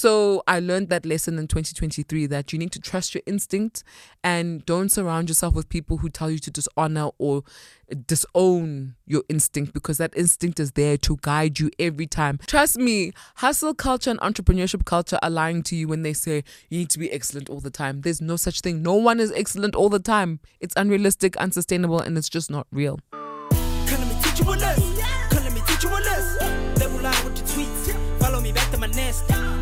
So I learned that lesson in 2023 that you need to trust your instinct and don't surround yourself with people who tell you to dishonor or disown your instinct because that instinct is there to guide you every time. Trust me, hustle culture and entrepreneurship culture are lying to you when they say you need to be excellent all the time. There's no such thing. No one is excellent all the time. It's unrealistic, unsustainable, and it's just not real.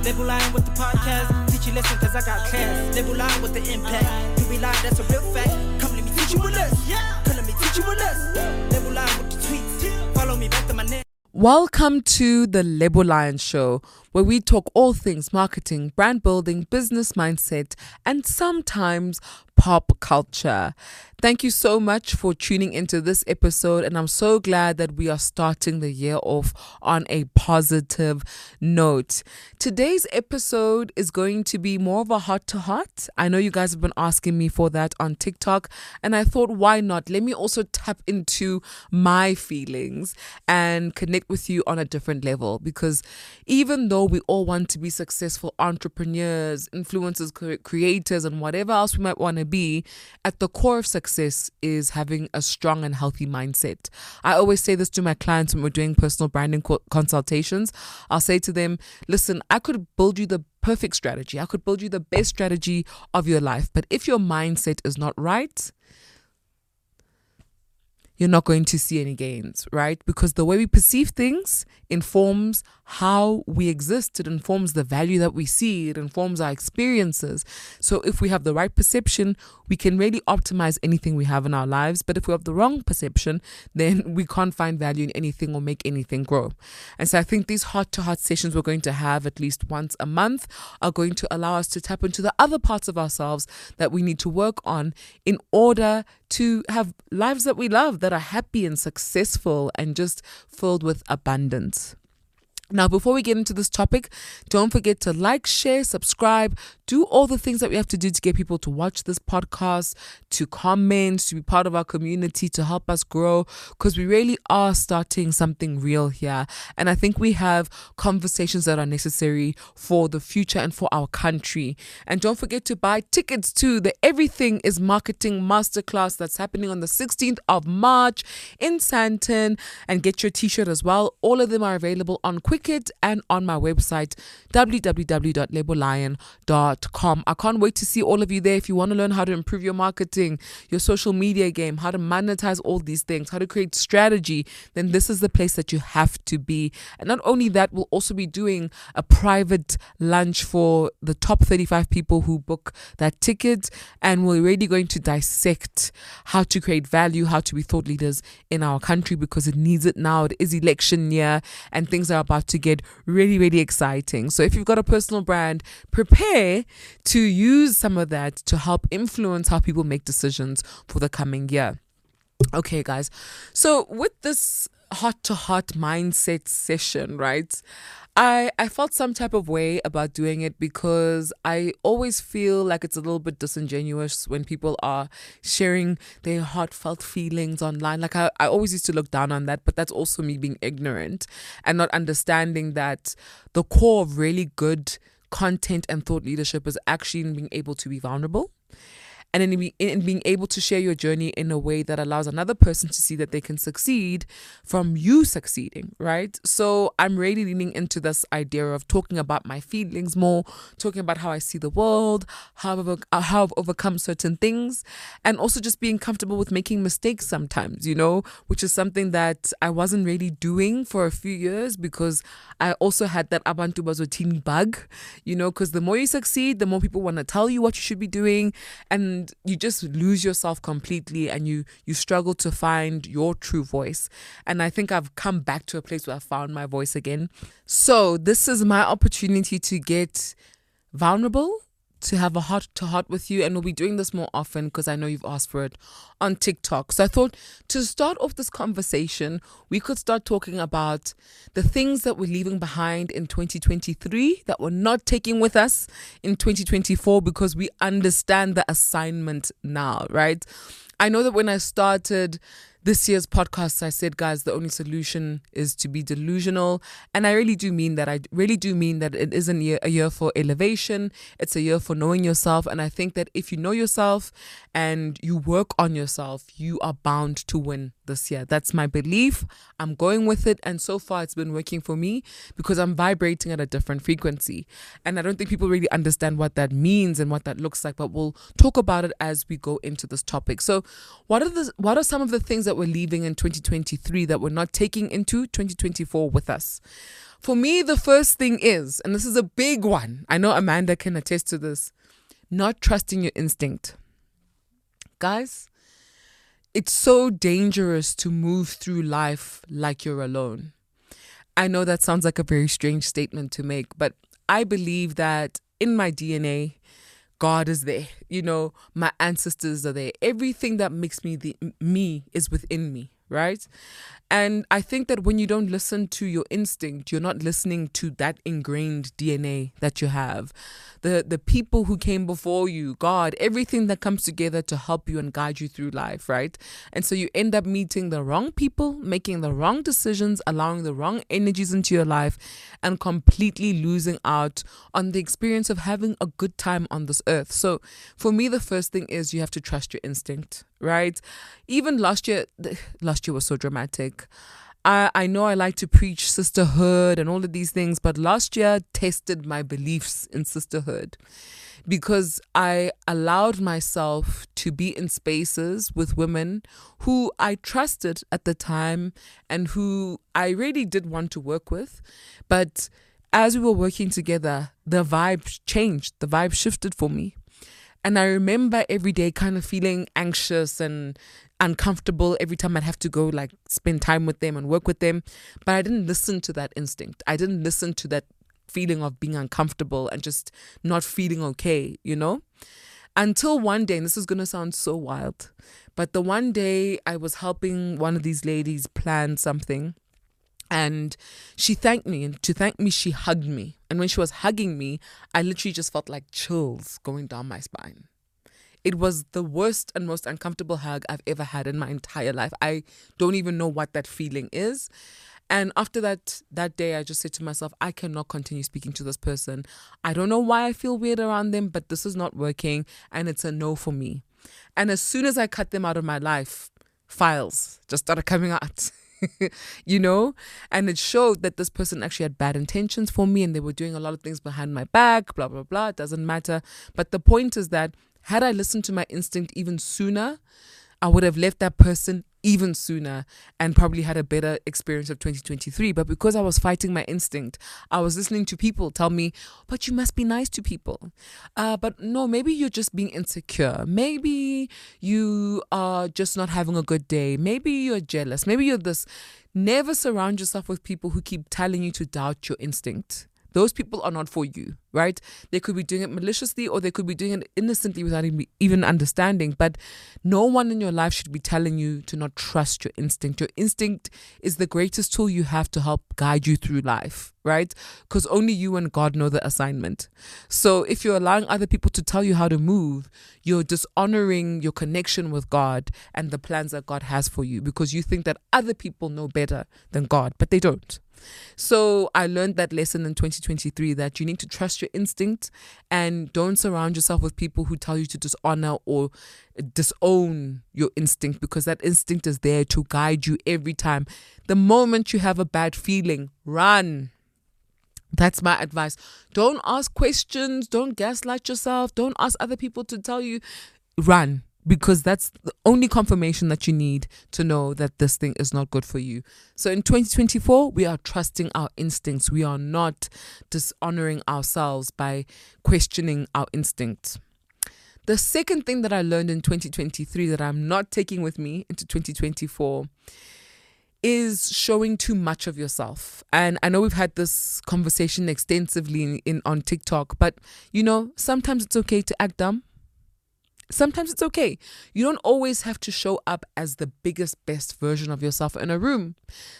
Level line with the podcast. Teach you lesson cause I got class. Level line with the impact. You be lying, that's a real fact. Come let me teach you a lesson. Come let me teach you a lesson. Level line with the tweets. Follow me back to my nest. Welcome to the Lebo Lion Show, where we talk all things marketing, brand building, business mindset, and sometimes pop culture. Thank you so much for tuning into this episode, and I'm so glad that we are starting the year off on a positive note. Today's episode is going to be more of a heart to heart. I know you guys have been asking me for that on TikTok, and I thought, why not? Let me also tap into my feelings and connect with you on a different level because even though we all want to be successful entrepreneurs, influencers, creators, and whatever else we might want to be, at the core of success is having a strong and healthy mindset. I always say this to my clients when we're doing personal branding consultations. I'll say to them, listen, I could build you the perfect strategy, I could build you the best strategy of your life, but if your mindset is not right, you're not going to see any gains, right? Because the way we perceive things informs how we exist. It informs the value that we see. It informs our experiences. So if we have the right perception, we can really optimize anything we have in our lives. But if we have the wrong perception, then we can't find value in anything or make anything grow. And so I think these heart to heart sessions we're going to have at least once a month are going to allow us to tap into the other parts of ourselves that we need to work on in order to have lives that we love, that are happy and successful and just filled with abundance. Now, before we get into this topic, don't forget to like, share, subscribe, do all the things that we have to do to get people to watch this podcast, to comment, to be part of our community, to help us grow, because we really are starting something real here. And I think we have conversations that are necessary for the future and for our country. And don't forget to buy tickets to the Everything is Marketing Masterclass that's happening on the 16th of March in Sandton and get your t shirt as well. All of them are available on Quicket and on my website, www.lebolion.com. I can't wait to see all of you there. If you want to learn how to improve your marketing, your social media game, how to monetize all these things, how to create strategy, then this is the place that you have to be. And not only that, we'll also be doing a private lunch for the top 35 people who book that ticket. And we're really going to dissect how to create value, how to be thought leaders in our country because it needs it now. It is election year and things are about to get really, really exciting. So if you've got a personal brand, prepare to use some of that to help influence how people make decisions for the coming year. Okay, guys. So with this heart to heart mindset session, right? I I felt some type of way about doing it because I always feel like it's a little bit disingenuous when people are sharing their heartfelt feelings online. Like I, I always used to look down on that, but that's also me being ignorant and not understanding that the core of really good content and thought leadership is actually being able to be vulnerable and in, be, in being able to share your journey in a way that allows another person to see that they can succeed from you succeeding, right? So I'm really leaning into this idea of talking about my feelings more, talking about how I see the world, how I've, uh, how I've overcome certain things, and also just being comfortable with making mistakes sometimes, you know, which is something that I wasn't really doing for a few years because I also had that Abantu Bazothini bug, you know, because the more you succeed, the more people want to tell you what you should be doing. And you just lose yourself completely and you you struggle to find your true voice. And i think i've come back to a place where i found my voice again. So this is my opportunity to get vulnerable to have a heart to heart with you and we'll be doing this more often because I know you've asked for it on TikTok. So I thought to start off this conversation, we could start talking about the things that we're leaving behind in 2023 that we're not taking with us in 2024 because we understand the assignment now, right? I know that when I started this year's podcast, I said, guys, the only solution is to be delusional. And I really do mean that. I really do mean that it isn't a year, for elevation, it's a year for knowing yourself. And I think that if you know yourself and you work on yourself, you are bound to win this year. That's my belief. I'm going with it. And so far, it's been working for me because I'm vibrating at a different frequency. And I don't think people really understand what that means and what that looks like, but we'll talk about it as we go into this topic. So, what are the what are some of the things that we're leaving in 2023 that we're not taking into 2024 with us? For me, the first thing is, and this is a big one. I know Amanda can attest to this, not trusting your instinct. Guys, it's so dangerous to move through life like you're alone. I know that sounds like a very strange statement to make, but I believe that in my DNA, God is there. You know, my ancestors are there. Everything that makes me the me is within me, right? And I think that when you don't listen to your instinct, you're not listening to that ingrained DNA that you have. The the people who came before you, God, everything that comes together to help you and guide you through life, right? And so you end up meeting the wrong people, making the wrong decisions, allowing the wrong energies into your life, and completely losing out on the experience of having a good time on this earth. So for me, the first thing is you have to trust your instinct, right? Even last year, last year was so dramatic I, I know I like to preach sisterhood and all of these things, but last year tested my beliefs in sisterhood because I allowed myself to be in spaces with women who I trusted at the time and who I really did want to work with. But as we were working together, the vibe changed, the vibe shifted for me. And I remember every day kind of feeling anxious and uncomfortable every time I'd have to go like spend time with them and work with them. But I didn't listen to that instinct. I didn't listen to that feeling of being uncomfortable and just not feeling okay, you know? Until one day, and this is going to sound so wild, but the one day I was helping one of these ladies plan something and she thanked me and to thank me she hugged me and when she was hugging me i literally just felt like chills going down my spine it was the worst and most uncomfortable hug I've ever had in my entire life. I don't even know what that feeling is. And after that that day I just said to myself, I cannot continue speaking to this person. I don't know why I feel weird around them, but this is not working and it's a no for me. And as soon as I cut them out of my life, files just started coming out. you know? And it showed that this person actually had bad intentions for me and they were doing a lot of things behind my back, blah, blah, blah. It doesn't matter. But the point is that had I listened to my instinct even sooner, I would have left that person even sooner and probably had a better experience of 2023. But because I was fighting my instinct, I was listening to people tell me, but you must be nice to people. Uh, but no, maybe you're just being insecure. Maybe you are just not having a good day. Maybe you're jealous. Maybe you're this. Never surround yourself with people who keep telling you to doubt your instinct. Those people are not for you, right? They could be doing it maliciously or they could be doing it innocently without even understanding. But no one in your life should be telling you to not trust your instinct. Your instinct is the greatest tool you have to help guide you through life, right? Because only you and God know the assignment. So if you're allowing other people to tell you how to move, you're dishonoring your connection with God and the plans that God has for you because you think that other people know better than God, but they don't. So I learned that lesson in 2023 that you need to trust your instinct and don't surround yourself with people who tell you to dishonor or disown your instinct because that instinct is there to guide you every time. The moment you have a bad feeling, run. That's my advice. Don't ask questions. Don't gaslight yourself. Don't ask other people to tell you. Run because that's the only confirmation that you need to know that this thing is not good for you. So in 2024, we are trusting our instincts. We are not dishonoring ourselves by questioning our instincts. The second thing that I learned in 2023 that I'm not taking with me into 2024 is showing too much of yourself. And I know we've had this conversation extensively in, in on TikTok, but you know, sometimes it's okay to act dumb sometimes it's okay. You don't always have to show up as the biggest, best version of yourself in a room.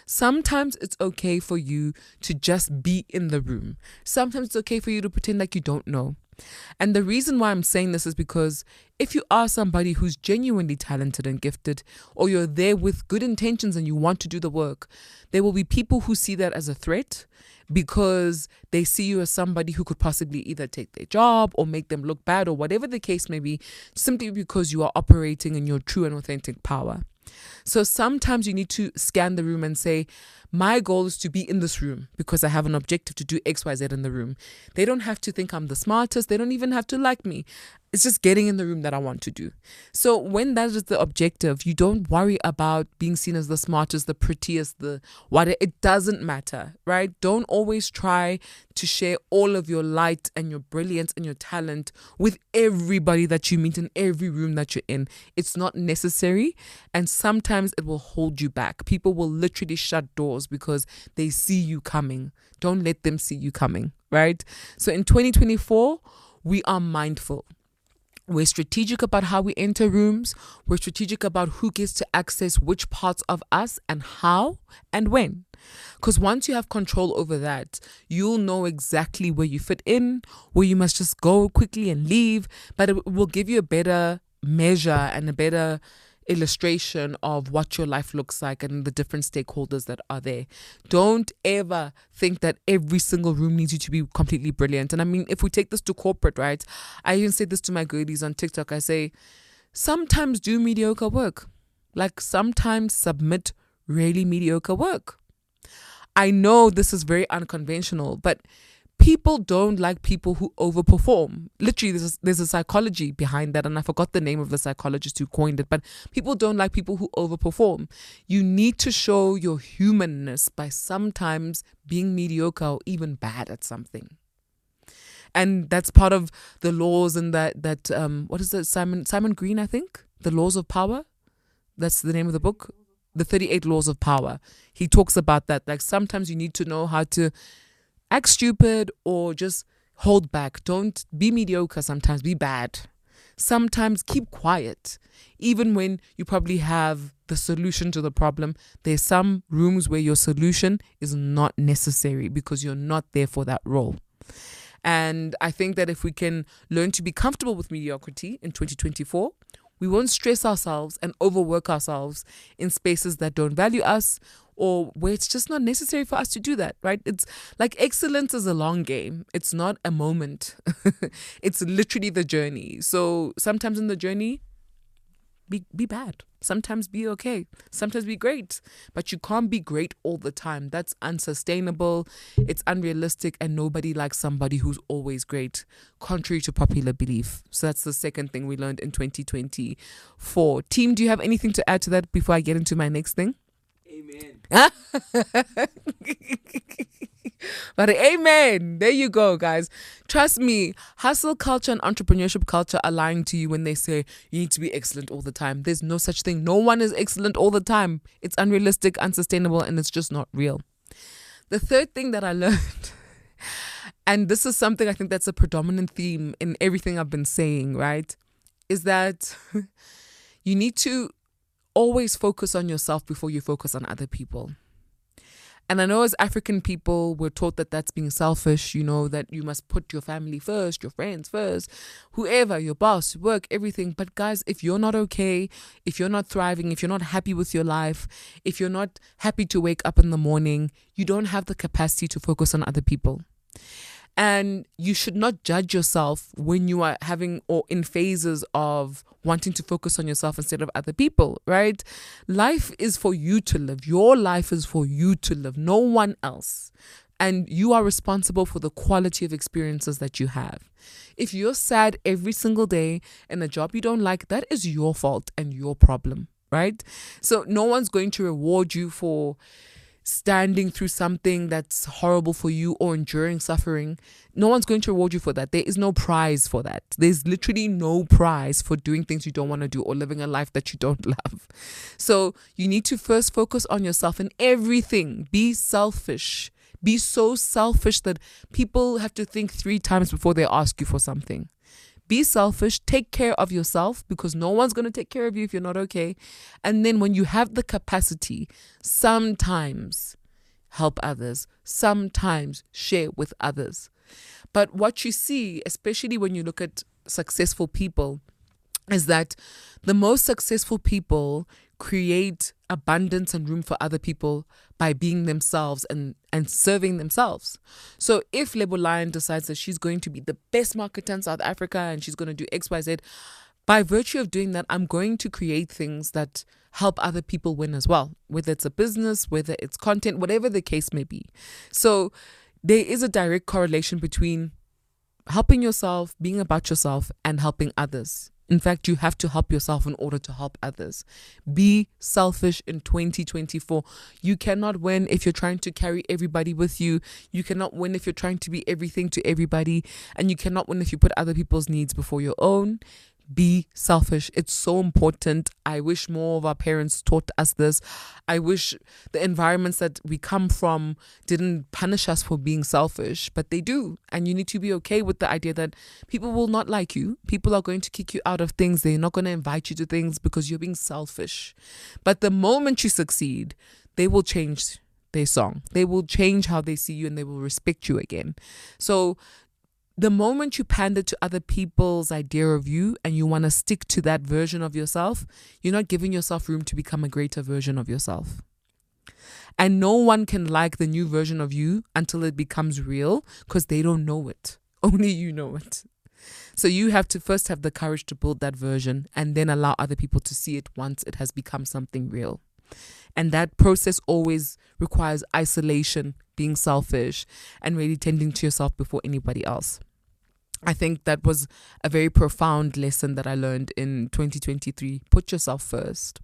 Sometimes it's okay for you to just be in the room. Sometimes it's okay for you to pretend like you don't know. And the reason why I'm saying this is because if you are somebody who's genuinely talented and gifted, or you're there with good intentions and you want to do the work, there will be people who see that as a threat because they see you as somebody who could possibly either take their job or make them look bad or whatever the case may be, simply because you are operating in your true and authentic power. So sometimes you need to scan the room and say, my goal is to be in this room because I have an objective to do XYZ in the room. They don't have to think I'm the smartest. They don't even have to like me. It's just getting in the room that I want to do. So when that is the objective, you don't worry about being seen as the smartest, the prettiest, the what it doesn't matter, right? Don't always try to share all of your light and your brilliance and your talent with everybody that you meet in every room that you're in. It's not necessary and sometimes it will hold you back. People will literally shut doors because they see you coming. Don't let them see you coming, right? So in 2024, we are mindful we're strategic about how we enter rooms. We're strategic about who gets to access which parts of us and how and when. Because once you have control over that, you'll know exactly where you fit in, where you must just go quickly and leave. But it will give you a better measure and a better illustration of what your life looks like and the different stakeholders that are there. Don't ever think that every single room needs you to be completely brilliant. And I mean, if we take this to corporate, right? I even say this to my girlies on TikTok. I say, sometimes do mediocre work. Like sometimes submit really mediocre work. I know this is very unconventional, but people don't like people who overperform. Literally, there's a, there's a psychology behind that, and I forgot the name of the psychologist who coined it. But people don't like people who overperform. You need to show your humanness by sometimes being mediocre or even bad at something. And that's part of the laws and that that um what is it Simon Simon Green I think the laws of power. That's the name of the book. The 38 laws of power. He talks about that. Like sometimes you need to know how to act stupid or just hold back. Don't be mediocre sometimes, be bad. Sometimes keep quiet. Even when you probably have the solution to the problem, there's some rooms where your solution is not necessary because you're not there for that role. And I think that if we can learn to be comfortable with mediocrity in 2024, we won't stress ourselves and overwork ourselves in spaces that don't value us or where it's just not necessary for us to do that, right? It's like excellence is a long game. It's not a moment. it's literally the journey. So sometimes in the journey, be be bad. Sometimes be okay. Sometimes be great. But you can't be great all the time. That's unsustainable. It's unrealistic and nobody likes somebody who's always great, contrary to popular belief. So that's the second thing we learned in 2024. Team, do you have anything to add to that before I get into my next thing? But amen. There you go, guys. Trust me, hustle culture and entrepreneurship culture are lying to you when they say you need to be excellent all the time. There's no such thing. No one is excellent all the time. It's unrealistic, unsustainable, and it's just not real. The third thing that I learned, and this is something I think that's a predominant theme in everything I've been saying, right? Is that you need to always focus on yourself before you focus on other people. And I know as African people, we're taught that that's being selfish, you know, that you must put your family first, your friends first, whoever, your boss, work, everything. But guys, if you're not okay, if you're not thriving, if you're not happy with your life, if you're not happy to wake up in the morning, you don't have the capacity to focus on other people. And you should not judge yourself when you are having or in phases of wanting to focus on yourself instead of other people, right? Life is for you to live. Your life is for you to live, no one else. And you are responsible for the quality of experiences that you have. If you're sad every single day in a job you don't like, that is your fault and your problem, right? So no one's going to reward you for standing through something that's horrible for you or enduring suffering, no one's going to reward you for that. There is no prize for that. There's literally no prize for doing things you don't want to do or living a life that you don't love. So you need to first focus on yourself and everything. Be selfish. Be so selfish that people have to think three times before they ask you for something be selfish, take care of yourself because no one's going to take care of you if you're not okay. And then when you have the capacity, sometimes help others, sometimes share with others. But what you see, especially when you look at successful people, is that the most successful people create abundance and room for other people by being themselves and and serving themselves. So if Lebo Lion decides that she's going to be the best marketer in South Africa and she's going to do XYZ, by virtue of doing that, I'm going to create things that help other people win as well, whether it's a business, whether it's content, whatever the case may be. So there is a direct correlation between helping yourself, being about yourself, and helping others. In fact, you have to help yourself in order to help others. Be selfish in 2024. You cannot win if you're trying to carry everybody with you. You cannot win if you're trying to be everything to everybody. And you cannot win if you put other people's needs before your own be selfish. It's so important. I wish more of our parents taught us this. I wish the environments that we come from didn't punish us for being selfish, but they do. And you need to be okay with the idea that people will not like you. People are going to kick you out of things. They're not going to invite you to things because you're being selfish. But the moment you succeed, they will change their song. They will change how they see you and they will respect you again. So the moment you pander to other people's idea of you and you want to stick to that version of yourself, you're not giving yourself room to become a greater version of yourself. And no one can like the new version of you until it becomes real because they don't know it. Only you know it. So you have to first have the courage to build that version and then allow other people to see it once it has become something real. And that process always requires isolation, being selfish, and really tending to yourself before anybody else. I think that was a very profound lesson that I learned in 2023. Put yourself first.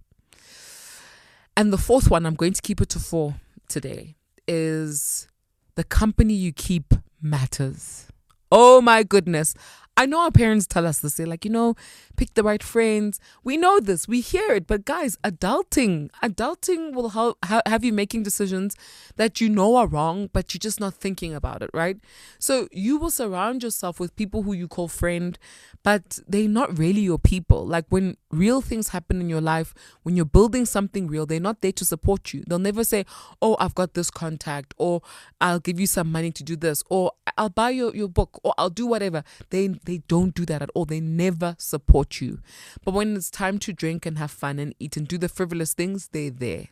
And the fourth one, I'm going to keep it to four today, is the company you keep matters. Oh my goodness. I know our parents tell us this. They're like, you know, pick the right friends. We know this. We hear it. But guys, adulting, adulting will help ha- have you making decisions that you know are wrong, but you're just not thinking about it, right? So you will surround yourself with people who you call friend, but they're not really your people. Like when real things happen in your life, when you're building something real, they're not there to support you. They'll never say, oh, I've got this contact, or I'll give you some money to do this, or I'll buy your, your book, or I'll do whatever. They they don't do that at all. They never support you. But when it's time to drink and have fun and eat and do the frivolous things, they're there.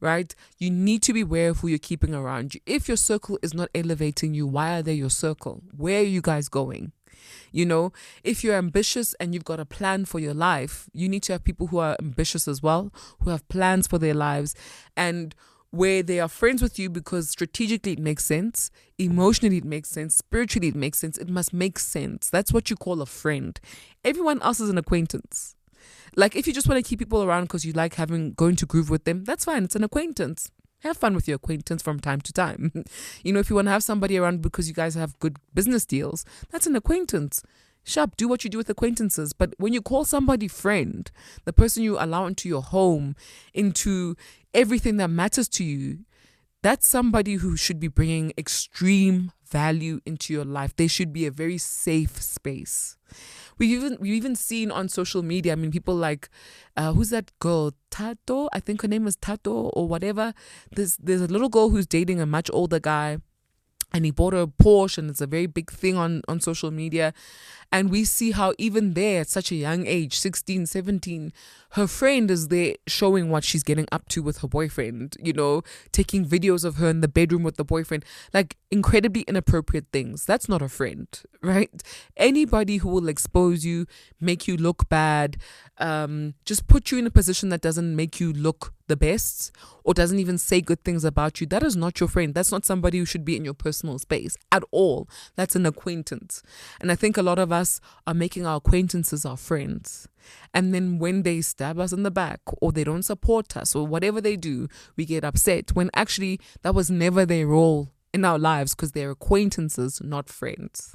Right? You need to be aware of who you're keeping around you. If your circle is not elevating you, why are they your circle? Where are you guys going? You know, if you're ambitious and you've got a plan for your life, you need to have people who are ambitious as well, who have plans for their lives and where they are friends with you because strategically it makes sense, emotionally it makes sense, spiritually it makes sense. It must make sense. That's what you call a friend. Everyone else is an acquaintance. Like if you just want to keep people around because you like having going to groove with them, that's fine. It's an acquaintance. Have fun with your acquaintance from time to time. you know, if you want to have somebody around because you guys have good business deals, that's an acquaintance. Sharp, do what you do with acquaintances. But when you call somebody friend, the person you allow into your home, into everything that matters to you, that's somebody who should be bringing extreme value into your life. They should be a very safe space. We've even we've even seen on social media. I mean, people like uh, who's that girl Tato? I think her name is Tato or whatever. There's there's a little girl who's dating a much older guy and he bought a Porsche and it's a very big thing on, on social media. And we see how even there at such a young age, 16, 17, her friend is there showing what she's getting up to with her boyfriend, you know, taking videos of her in the bedroom with the boyfriend, like incredibly inappropriate things. That's not a friend, right? Anybody who will expose you, make you look bad, um, just put you in a position that doesn't make you look the best or doesn't even say good things about you, that is not your friend. That's not somebody who should be in your personal space at all. That's an acquaintance. And I think a lot of us are making our acquaintances our friends. And then when they stab us in the back or they don't support us or whatever they do, we get upset when actually that was never their role in our lives because they're acquaintances, not friends.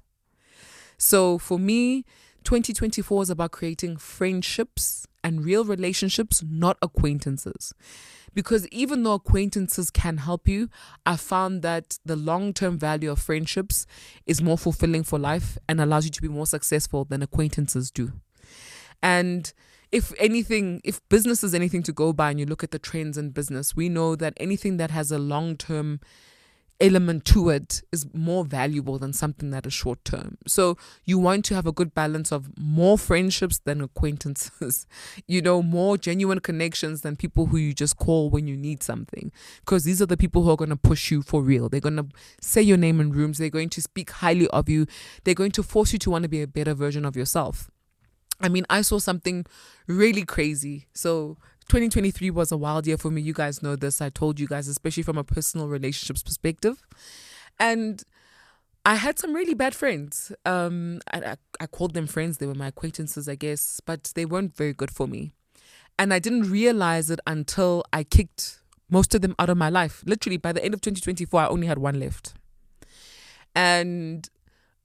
So for me, 2024 is about creating friendships and real relationships, not acquaintances. Because even though acquaintances can help you, I found that the long term value of friendships is more fulfilling for life and allows you to be more successful than acquaintances do. And if anything, if business is anything to go by and you look at the trends in business, we know that anything that has a long term element to it is more valuable than something that is short term. So you want to have a good balance of more friendships than acquaintances, you know, more genuine connections than people who you just call when you need something. Because these are the people who are going to push you for real. They're going to say your name in rooms, they're going to speak highly of you, they're going to force you to want to be a better version of yourself. I mean, I saw something really crazy. So 2023 was a wild year for me. You guys know this. I told you guys, especially from a personal relationships perspective. And I had some really bad friends. Um, I, I, I called them friends. They were my acquaintances, I guess, but they weren't very good for me. And I didn't realize it until I kicked most of them out of my life. Literally, by the end of 2024, I only had one left. And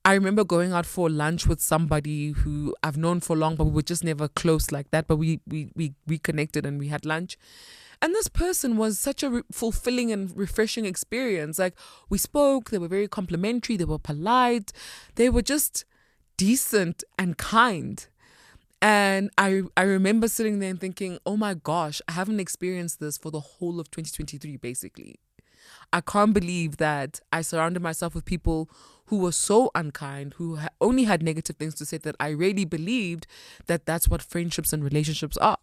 I remember going out for lunch with somebody who I've known for long, but we were just never close like that. But we we we reconnected and we had lunch. And this person was such a re- fulfilling and refreshing experience. Like we spoke, they were very complimentary, they were polite, they were just decent and kind. And I I remember sitting there and thinking, "Oh my gosh, I haven't experienced this for the whole of 2023 basically." I can't believe that I surrounded myself with people who were so unkind, who ha- only had negative things to say, that I really believed that that's what friendships and relationships are.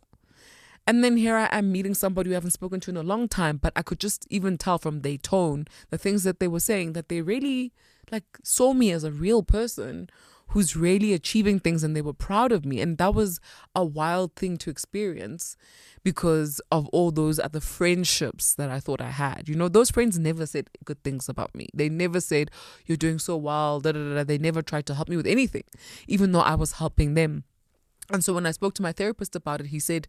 And then here I am meeting somebody who I haven't spoken to in a long time, but I could just even tell from their tone, the things that they were saying, that they really like saw me as a real person who's really achieving things and they were proud of me. And that was a wild thing to experience because of all those other friendships that I thought I had. You know, those friends never said good things about me. They never said, You're doing so well. Da, da, da. They never tried to help me with anything, even though I was helping them. And so when I spoke to my therapist about it, he said,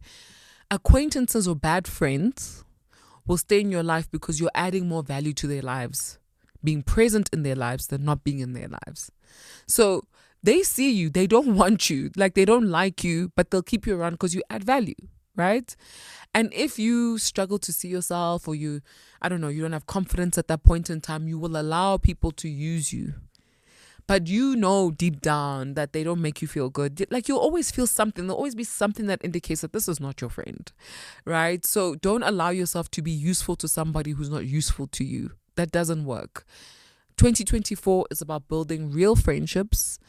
Acquaintances or bad friends will stay in your life because you're adding more value to their lives, being present in their lives than not being in their lives. So they see you, they don't want you, like they don't like you, but they'll keep you around because you add value right? And if you struggle to see yourself or you, I don't know, you don't have confidence at that point in time, you will allow people to use you. But you know deep down that they don't make you feel good. Like you'll always feel something. There'll always be something that indicates that this is not your friend, right? So don't allow yourself to be useful to somebody who's not useful to you. That doesn't work. 2024 is about building real friendships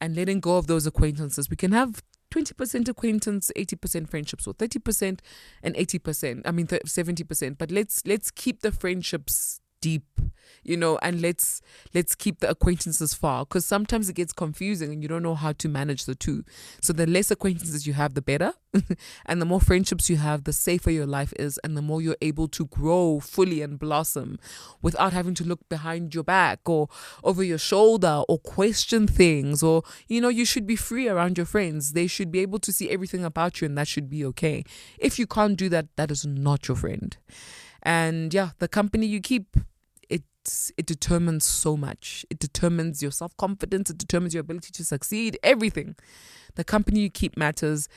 and letting go of those acquaintances. We can have 20% acquaintance 80% friendships or 30% and 80% i mean 70% but let's let's keep the friendships deep you know and let's let's keep the acquaintances far because sometimes it gets confusing and you don't know how to manage the two. So the less acquaintances you have the better. And the more friendships you have the safer your life is and the more you're able to grow fully and blossom without having to look behind your back or over your shoulder or question things or you know you should be free around your friends. They should be able to see everything about you and that should be okay. If you can't do that that is not your friend. And yeah the company you keep it determines so much. It determines your self confidence, it determines your ability to succeed, everything. The company you keep matters.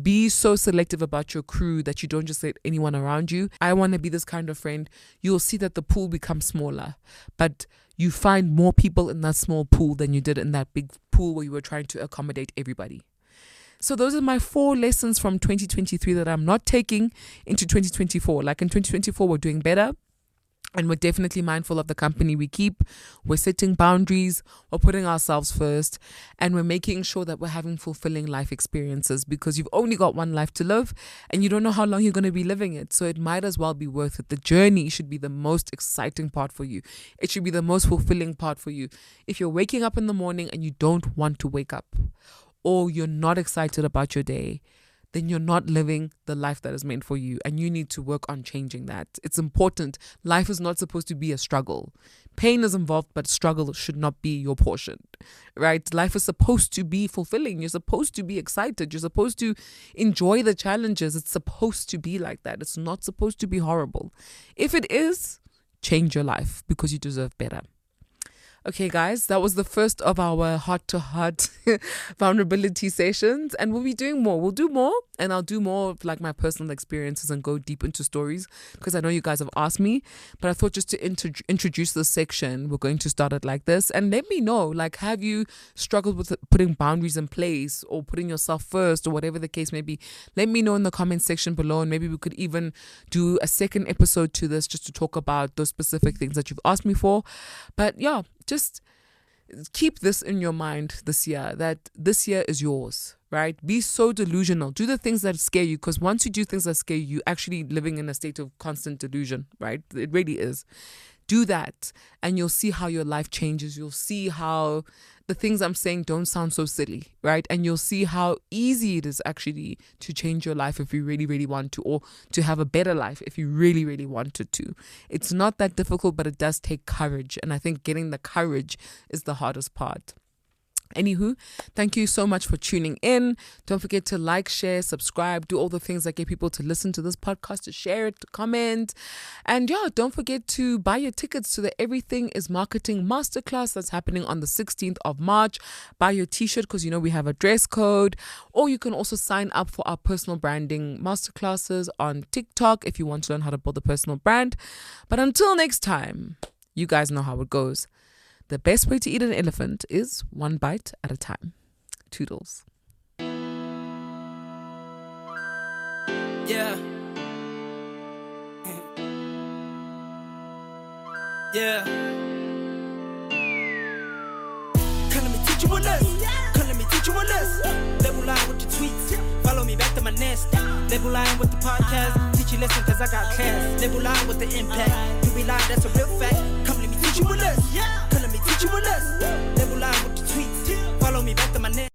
Be so selective about your crew that you don't just let anyone around you. I want to be this kind of friend. You'll see that the pool becomes smaller, but you find more people in that small pool than you did in that big pool where you were trying to accommodate everybody. So those are my four lessons from 2023 that I'm not taking into 2024. Like in 2024, we're doing better and we're definitely mindful of the company we keep. We're setting boundaries, we're putting ourselves first, and we're making sure that we're having fulfilling life experiences because you've only got one life to live and you don't know how long you're going to be living it. So it might as well be worth it. The journey should be the most exciting part for you, it should be the most fulfilling part for you. If you're waking up in the morning and you don't want to wake up, or you're not excited about your day, then you're not living the life that is meant for you. And you need to work on changing that. It's important. Life is not supposed to be a struggle. Pain is involved, but struggle should not be your portion, right? Life is supposed to be fulfilling. You're supposed to be excited. You're supposed to enjoy the challenges. It's supposed to be like that. It's not supposed to be horrible. If it is, change your life because you deserve better. Okay, guys, that was the first of our heart to heart vulnerability sessions, and we'll be doing more. We'll do more, and I'll do more of like my personal experiences and go deep into stories because I know you guys have asked me. But I thought just to inter- introduce this section, we're going to start it like this, and let me know like, have you struggled with putting boundaries in place or putting yourself first or whatever the case may be? Let me know in the comment section below, and maybe we could even do a second episode to this just to talk about those specific things that you've asked me for. But yeah, just keep this in your mind this year that this year is yours, right? Be so delusional. Do the things that scare you because once you do things that scare you, you're actually living in a state of constant delusion, right? It really is. Do that and you'll see how your life changes. You'll see how the things I'm saying don't sound so silly, right? And you'll see how easy it is actually to change your life if you really, really want to, or to have a better life if you really, really wanted to. It's not that difficult, but it does take courage. And I think getting the courage is the hardest part. Anywho, thank you so much for tuning in. Don't forget to like, share, subscribe, do all the things that get people to listen to this podcast, to share it, to comment. And yeah, don't forget to buy your tickets to the Everything is Marketing Masterclass that's happening on the 16th of March. Buy your t shirt because you know we have a dress code. Or you can also sign up for our personal branding masterclasses on TikTok if you want to learn how to build a personal brand. But until next time, you guys know how it goes. The best way to eat an elephant is one bite at a time. Toodles. Yeah. Yeah. Come let me teach you a lesson. Come let me teach you a lesson. Level line with the tweets. Follow me back to my nest. Level line with the podcast. Teach you lesson cause I got class. Level line with the impact. You be lying, that's a real fact. Come let me teach you a lesson you with us. Level live with the tweets. Follow me back to my net.